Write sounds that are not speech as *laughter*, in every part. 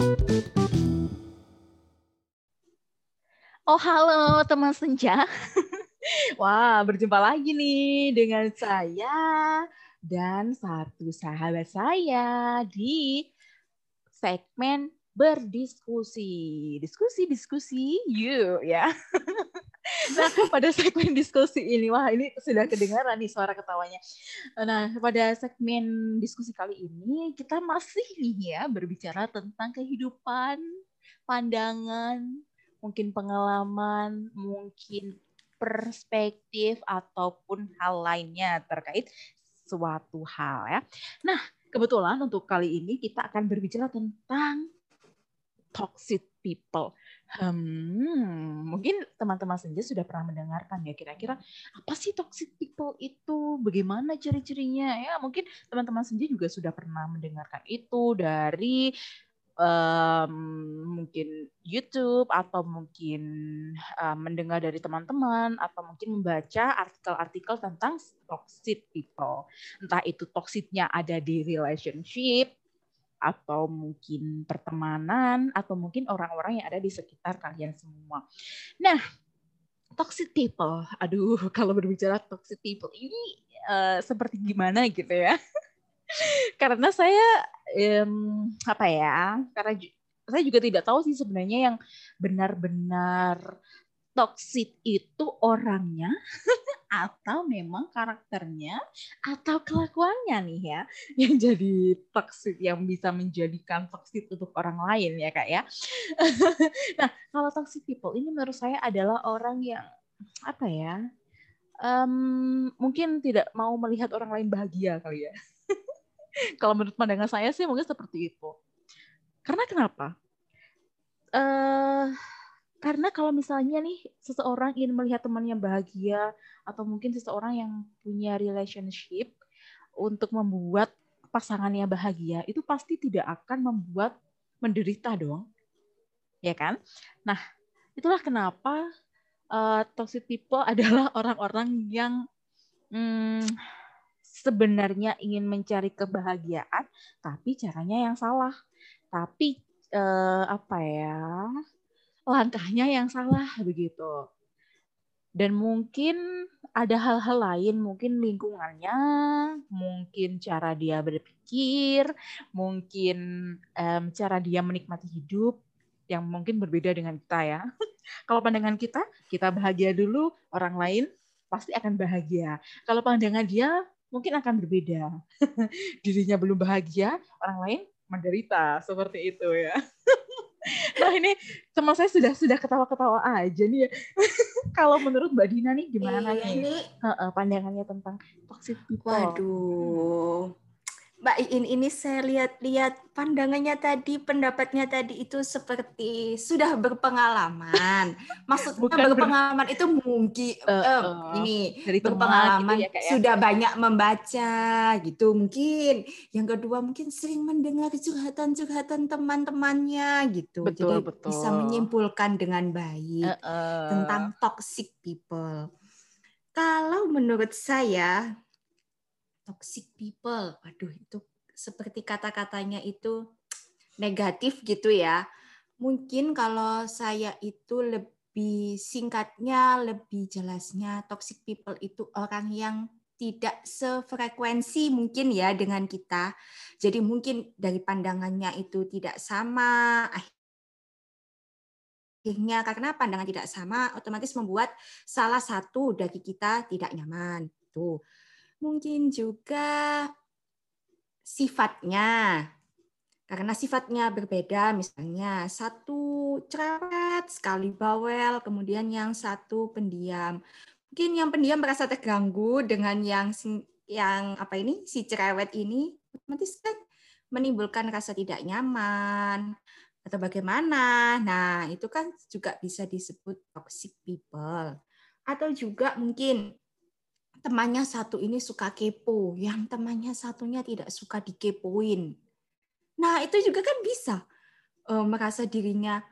Oh, halo teman senja. *laughs* Wah, berjumpa lagi nih dengan saya dan satu sahabat saya di segmen berdiskusi. Diskusi, diskusi, yuk ya. *laughs* Nah, pada segmen diskusi ini, wah ini sudah kedengaran nih suara ketawanya. Nah, pada segmen diskusi kali ini, kita masih nih ya berbicara tentang kehidupan, pandangan, mungkin pengalaman, mungkin perspektif, ataupun hal lainnya terkait suatu hal ya. Nah, kebetulan untuk kali ini kita akan berbicara tentang toxic people. Hmm, mungkin teman-teman senja sudah pernah mendengarkan ya kira-kira apa sih toxic people itu, bagaimana ciri-cirinya? Ya mungkin teman-teman senja juga sudah pernah mendengarkan itu dari um, mungkin YouTube atau mungkin um, mendengar dari teman-teman atau mungkin membaca artikel-artikel tentang toxic people. Entah itu toxicnya ada di relationship atau mungkin pertemanan atau mungkin orang-orang yang ada di sekitar kalian semua. Nah, toxic people, aduh *laughs* kalau berbicara toxic people ini uh, seperti gimana gitu ya? *laughs* karena saya um, apa ya? Karena saya juga tidak tahu sih sebenarnya yang benar-benar toxic itu orangnya *laughs* atau memang karakternya atau kelakuannya nih ya yang jadi toxic yang bisa menjadikan toxic untuk orang lain ya kak ya. *laughs* nah kalau toxic people ini menurut saya adalah orang yang apa ya um, mungkin tidak mau melihat orang lain bahagia kali ya. *laughs* kalau menurut pandangan saya sih mungkin seperti itu. Karena kenapa? Uh, karena kalau misalnya nih seseorang ingin melihat temannya bahagia atau mungkin seseorang yang punya relationship untuk membuat pasangannya bahagia itu pasti tidak akan membuat menderita dong. Ya kan? Nah, itulah kenapa uh, toxic people *laughs* adalah orang-orang yang hmm, sebenarnya ingin mencari kebahagiaan tapi caranya yang salah. Tapi uh, apa ya? Langkahnya yang salah begitu. Dan mungkin ada hal-hal lain, mungkin lingkungannya, mungkin cara dia berpikir, mungkin um, cara dia menikmati hidup yang mungkin berbeda dengan kita ya. *laughs* Kalau pandangan kita, kita bahagia dulu, orang lain pasti akan bahagia. Kalau pandangan dia mungkin akan berbeda. *laughs* Dirinya belum bahagia, orang lain menderita seperti itu ya. *laughs* nah ini teman saya sudah sudah ketawa-ketawa aja nih ya. *laughs* Kalau menurut Mbak Dina nih gimana iya, nih ini... pandangannya tentang toxic people? Waduh, Mbak Iin ini saya lihat-lihat pandangannya tadi, pendapatnya tadi itu seperti sudah berpengalaman. Maksudnya Bukan berpengalaman ber... itu mungkin uh, uh, ini dari berpengalaman gitu ya, ya, sudah banyak membaca gitu mungkin. Yang kedua mungkin sering mendengar curhatan-curhatan teman-temannya gitu. Betul, Jadi betul. bisa menyimpulkan dengan baik uh, uh. tentang toxic people. Kalau menurut saya toxic people. Waduh, itu seperti kata-katanya itu negatif gitu ya. Mungkin kalau saya itu lebih singkatnya, lebih jelasnya, toxic people itu orang yang tidak sefrekuensi mungkin ya dengan kita. Jadi mungkin dari pandangannya itu tidak sama, akhirnya karena pandangan tidak sama otomatis membuat salah satu dari kita tidak nyaman. Tuh mungkin juga sifatnya. Karena sifatnya berbeda, misalnya satu cerewet, sekali bawel, kemudian yang satu pendiam. Mungkin yang pendiam merasa terganggu dengan yang yang apa ini si cerewet ini, otomatis kan menimbulkan rasa tidak nyaman atau bagaimana. Nah, itu kan juga bisa disebut toxic people. Atau juga mungkin temannya satu ini suka kepo, yang temannya satunya tidak suka dikepoin. Nah, itu juga kan bisa uh, merasa dirinya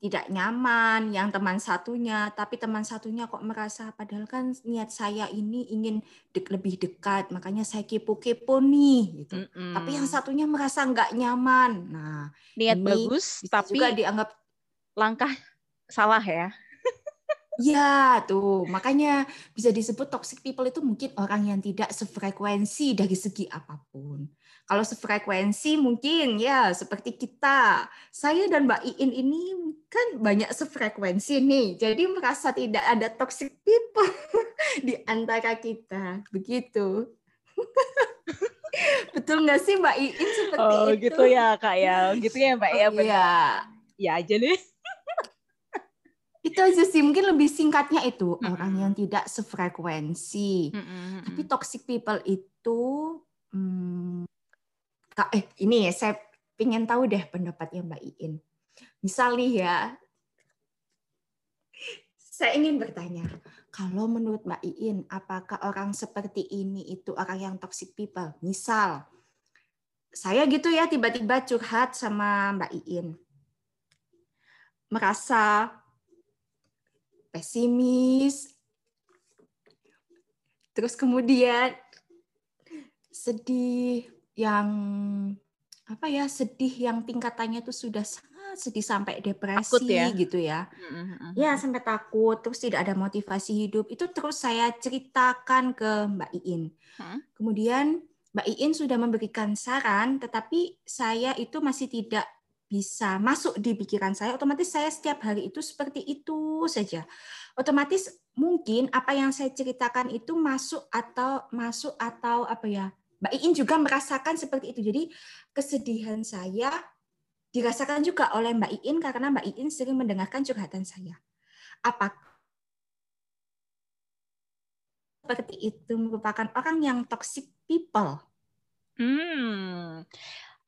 tidak nyaman, yang teman satunya, tapi teman satunya kok merasa padahal kan niat saya ini ingin de lebih dekat, makanya saya kepo-kepo nih gitu. Mm -mm. Tapi yang satunya merasa nggak nyaman. Nah, niat bagus tapi juga dianggap langkah salah ya. Ya, tuh. Makanya bisa disebut toxic people itu mungkin orang yang tidak sefrekuensi dari segi apa pun. Kalau sefrekuensi mungkin ya seperti kita. Saya dan Mbak Iin ini kan banyak sefrekuensi nih. Jadi merasa tidak ada toxic people *laughs* di antara kita. Begitu. *laughs* Betul nggak sih Mbak Iin seperti oh, itu? Oh gitu ya Kak ya. Gitu ya Mbak ya. Iya. Ya aja nih itu aja sih mungkin lebih singkatnya itu mm -hmm. orang yang tidak sefrekuensi mm -hmm. tapi toxic people itu hmm, eh ini ya saya ingin tahu deh pendapatnya Mbak Iin misal nih ya saya ingin bertanya kalau menurut Mbak Iin apakah orang seperti ini itu orang yang toxic people misal saya gitu ya tiba-tiba curhat sama Mbak Iin merasa pesimis, terus kemudian sedih yang apa ya sedih yang tingkatannya itu sudah sangat sedih sampai depresi takut ya? gitu ya mm-hmm. ya sampai takut terus tidak ada motivasi hidup itu terus saya ceritakan ke Mbak Iin huh? kemudian Mbak Iin sudah memberikan saran tetapi saya itu masih tidak bisa masuk di pikiran saya, otomatis saya setiap hari itu seperti itu saja. Otomatis mungkin apa yang saya ceritakan itu masuk atau masuk atau apa ya, Mbak Iin juga merasakan seperti itu. Jadi kesedihan saya dirasakan juga oleh Mbak Iin karena Mbak Iin sering mendengarkan curhatan saya. Apa seperti itu merupakan orang yang toxic people? Hmm.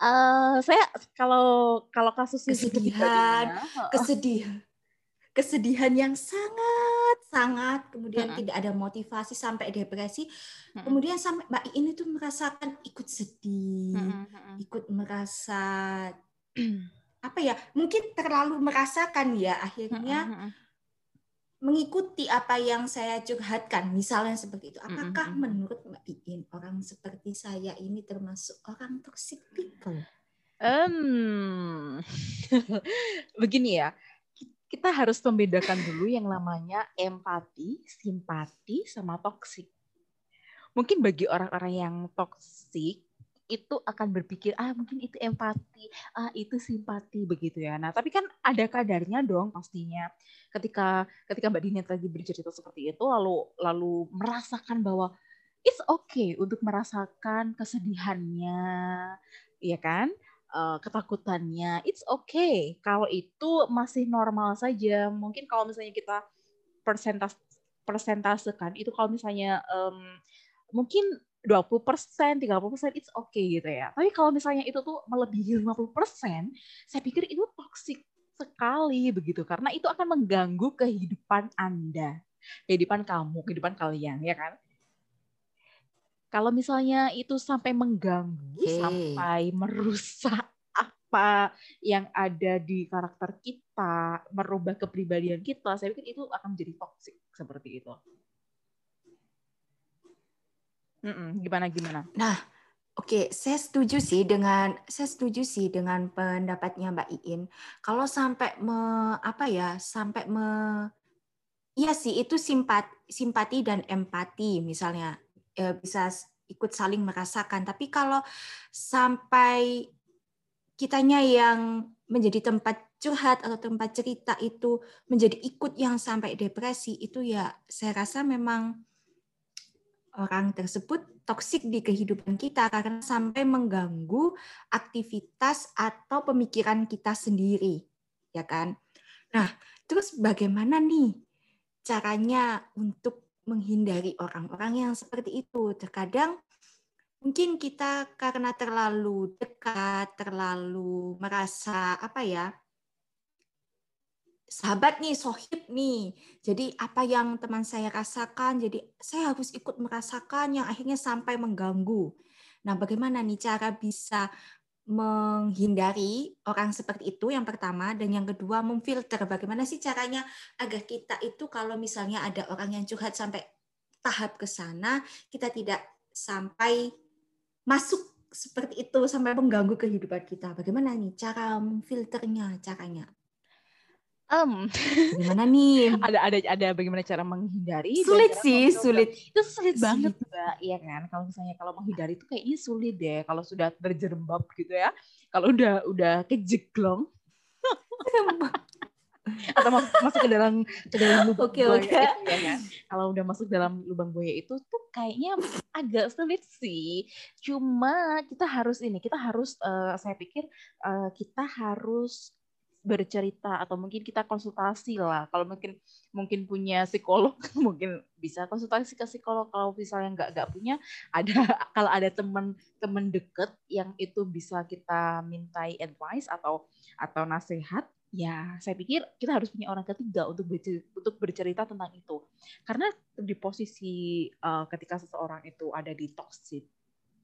Uh, saya kalau kalau kasus kesedihan, kesedihan, kesedihan yang sangat sangat kemudian uh -uh. tidak ada motivasi sampai depresi, uh -uh. kemudian sampai Mbak Iin itu merasakan ikut sedih, uh -uh. ikut merasa *clears throat* apa ya, mungkin terlalu merasakan ya akhirnya. Mengikuti apa yang saya curhatkan, misalnya seperti itu. Apakah mm -hmm. menurut Mbak Iin orang seperti saya ini termasuk orang toxic people? Um, *laughs* begini ya, kita harus membedakan dulu yang namanya empati, simpati, sama toksik. Mungkin bagi orang-orang yang toksik itu akan berpikir ah mungkin itu empati, ah itu simpati begitu ya. Nah, tapi kan ada kadarnya dong pastinya. Ketika ketika Mbak Dini tadi bercerita seperti itu lalu lalu merasakan bahwa it's okay untuk merasakan kesedihannya, ya kan? Uh, ketakutannya, it's okay. Kalau itu masih normal saja. Mungkin kalau misalnya kita persentas persentasekan itu kalau misalnya um, mungkin 20 persen, 30 persen, it's okay gitu ya. Tapi kalau misalnya itu tuh melebihi 50 persen, saya pikir itu toksik sekali begitu. Karena itu akan mengganggu kehidupan Anda, kehidupan kamu, kehidupan kalian, ya kan? Kalau misalnya itu sampai mengganggu, okay. sampai merusak apa yang ada di karakter kita, merubah kepribadian kita, saya pikir itu akan menjadi toksik seperti itu. Gimana gimana? Nah, oke, okay, saya setuju sih dengan saya setuju sih dengan pendapatnya Mbak Iin. Kalau sampai me, apa ya, sampai me Iya sih, itu simpati, simpati dan empati misalnya ya, bisa ikut saling merasakan. Tapi kalau sampai kitanya yang menjadi tempat curhat atau tempat cerita itu menjadi ikut yang sampai depresi itu ya saya rasa memang orang tersebut toksik di kehidupan kita karena sampai mengganggu aktivitas atau pemikiran kita sendiri, ya kan? Nah, terus bagaimana nih caranya untuk menghindari orang-orang yang seperti itu? Terkadang mungkin kita karena terlalu dekat, terlalu merasa apa ya? Sahabat nih, sohib nih. Jadi apa yang teman saya rasakan, jadi saya harus ikut merasakan yang akhirnya sampai mengganggu. Nah, bagaimana nih cara bisa menghindari orang seperti itu yang pertama dan yang kedua memfilter bagaimana sih caranya agar kita itu kalau misalnya ada orang yang curhat sampai tahap ke sana kita tidak sampai masuk seperti itu sampai mengganggu kehidupan kita bagaimana nih cara memfilternya caranya Um, gimana nih? *laughs* ada ada ada bagaimana cara menghindari? Sulit sih, sulit. Itu sulit, sulit banget mbak, iya kan? Kalau misalnya kalau menghindari itu kayaknya sulit deh. Kalau sudah berjerembab gitu ya, kalau udah udah kejeglong, *laughs* atau masuk ke dalam ke dalam lubang okay, buaya okay. itu ya kan? Kalau udah masuk dalam lubang buaya itu tuh kayaknya agak sulit sih. Cuma kita harus ini, kita harus uh, saya pikir uh, kita harus bercerita atau mungkin kita konsultasi lah. Kalau mungkin mungkin punya psikolog *laughs* mungkin bisa konsultasi ke psikolog. Kalau misalnya nggak nggak punya ada *laughs* kalau ada teman teman deket yang itu bisa kita mintai advice atau atau nasihat ya saya pikir kita harus punya orang ketiga untuk bercerita, untuk bercerita tentang itu. Karena di posisi uh, ketika seseorang itu ada di toxic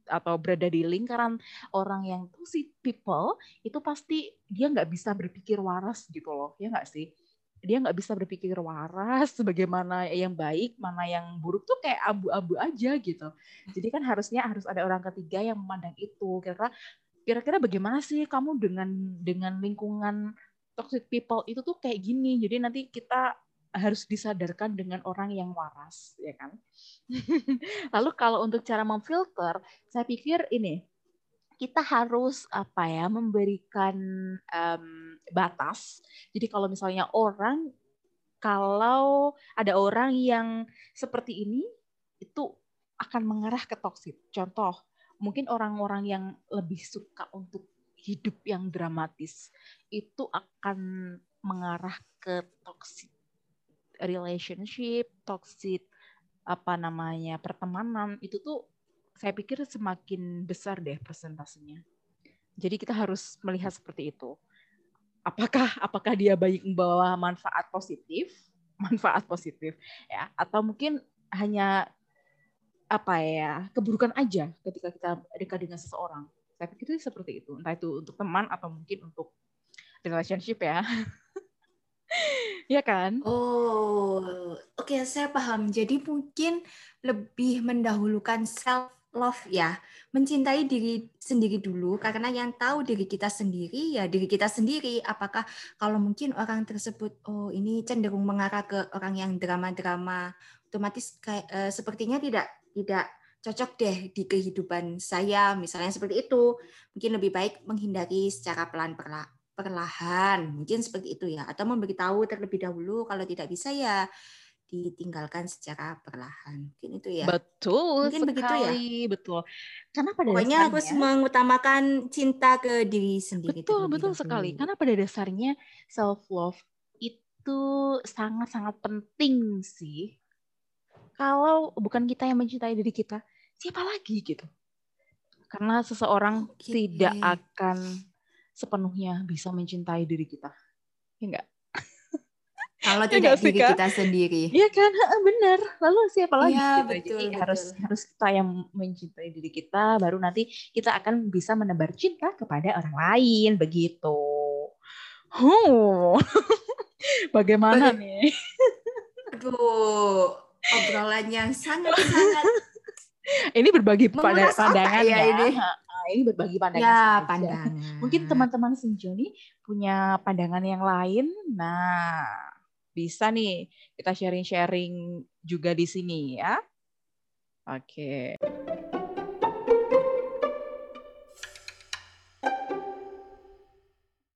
atau berada di lingkaran orang yang toxic people itu pasti dia nggak bisa berpikir waras gitu loh ya nggak sih? Dia nggak bisa berpikir waras sebagaimana yang baik mana yang buruk tuh kayak abu-abu aja gitu. Jadi kan harusnya harus ada orang ketiga yang memandang itu. Kira-kira kira-kira bagaimana sih kamu dengan dengan lingkungan toxic people itu tuh kayak gini? Jadi nanti kita harus disadarkan dengan orang yang waras, ya kan? *laughs* Lalu kalau untuk cara memfilter, saya pikir ini kita harus apa ya memberikan um, batas. Jadi kalau misalnya orang kalau ada orang yang seperti ini itu akan mengarah ke toksik. Contoh, mungkin orang-orang yang lebih suka untuk hidup yang dramatis itu akan mengarah ke toksik relationship, toxic apa namanya pertemanan itu tuh saya pikir semakin besar deh persentasenya. Jadi kita harus melihat seperti itu. Apakah apakah dia baik membawa manfaat positif, *laughs* manfaat positif ya, atau mungkin hanya apa ya keburukan aja ketika kita dekat dengan seseorang. Saya pikir itu seperti itu, entah itu untuk teman atau mungkin untuk relationship ya. *laughs* ya kan? Oh, oke okay, saya paham. Jadi mungkin lebih mendahulukan self love ya, mencintai diri sendiri dulu karena yang tahu diri kita sendiri ya diri kita sendiri. Apakah kalau mungkin orang tersebut oh ini cenderung mengarah ke orang yang drama-drama, otomatis kayak uh, sepertinya tidak tidak cocok deh di kehidupan saya misalnya seperti itu. Mungkin lebih baik menghindari secara pelan-pelan perlahan, mungkin seperti itu ya, atau memberitahu terlebih dahulu kalau tidak bisa ya ditinggalkan secara perlahan. Mungkin itu ya. Betul Mungkin sekali, begitu ya. Betul. Karena pada Pokoknya dasarnya, harus mengutamakan cinta ke diri sendiri. Betul, betul dahulu. sekali. Karena pada dasarnya self love itu sangat-sangat penting sih. Kalau bukan kita yang mencintai diri kita, siapa lagi gitu? Karena seseorang okay. tidak akan sepenuhnya bisa mencintai diri kita. Ya enggak? *laughs* Kalau ya tidak diri kita sendiri. Iya kan? Benar. Lalu siapa lagi? Ya, gitu. betul, Jadi betul. harus harus kita yang mencintai diri kita baru nanti kita akan bisa menebar cinta kepada orang lain begitu. Huh. *laughs* Bagaimana Baga nih? *laughs* Aduh, obrolan yang sangat-sangat ini berbagi pada pandangan ya, ya ini ini berbagi pandangan. Ya, pandangan. Mungkin teman-teman Senjo nih punya pandangan yang lain. Nah, bisa nih kita sharing-sharing juga di sini ya. Oke. Okay.